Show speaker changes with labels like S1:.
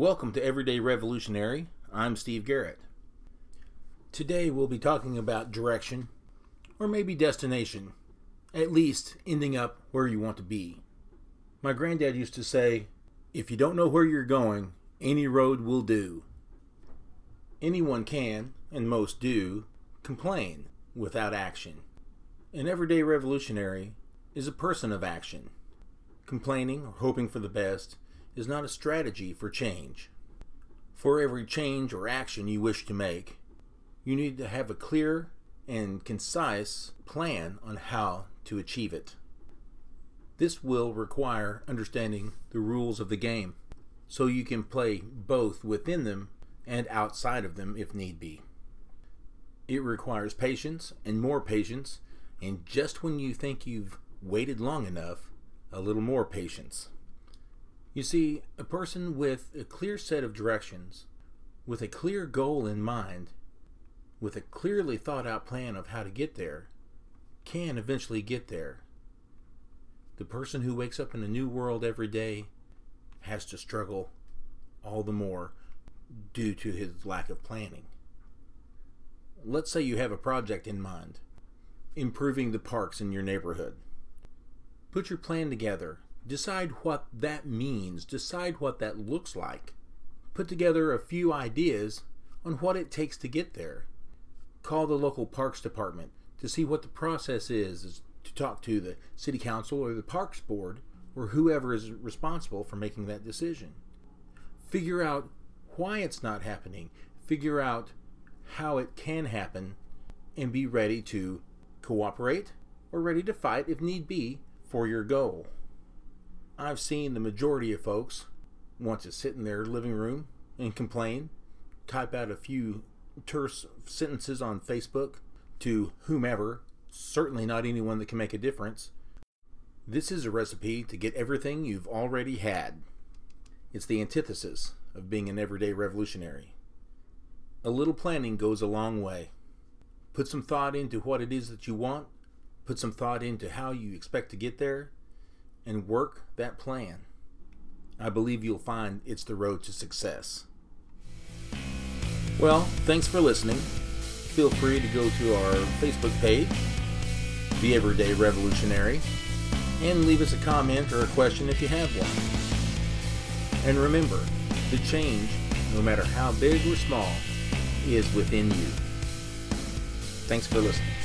S1: Welcome to Everyday Revolutionary. I'm Steve Garrett. Today we'll be talking about direction, or maybe destination, at least ending up where you want to be. My granddad used to say, if you don't know where you're going, any road will do. Anyone can, and most do, complain without action. An everyday revolutionary is a person of action. Complaining or hoping for the best is not a strategy for change. For every change or action you wish to make, you need to have a clear and concise plan on how to achieve it. This will require understanding the rules of the game so you can play both within them and outside of them if need be. It requires patience and more patience, and just when you think you've waited long enough, a little more patience. You see, a person with a clear set of directions, with a clear goal in mind, with a clearly thought out plan of how to get there, can eventually get there. The person who wakes up in a new world every day has to struggle all the more due to his lack of planning. Let's say you have a project in mind, improving the parks in your neighborhood. Put your plan together Decide what that means. Decide what that looks like. Put together a few ideas on what it takes to get there. Call the local parks department to see what the process is, to talk to the city council or the parks board or whoever is responsible for making that decision. Figure out why it's not happening. Figure out how it can happen and be ready to cooperate or ready to fight if need be for your goal. I've seen the majority of folks want to sit in their living room and complain, type out a few terse sentences on Facebook to whomever, certainly not anyone that can make a difference. This is a recipe to get everything you've already had. It's the antithesis of being an everyday revolutionary. A little planning goes a long way. Put some thought into what it is that you want, put some thought into how you expect to get there, and work that plan, I believe you'll find it's the road to success. Well, thanks for listening. Feel free to go to our Facebook page, The Everyday Revolutionary, and leave us a comment or a question if you have one. And remember, the change, no matter how big or small, is within you. Thanks for listening.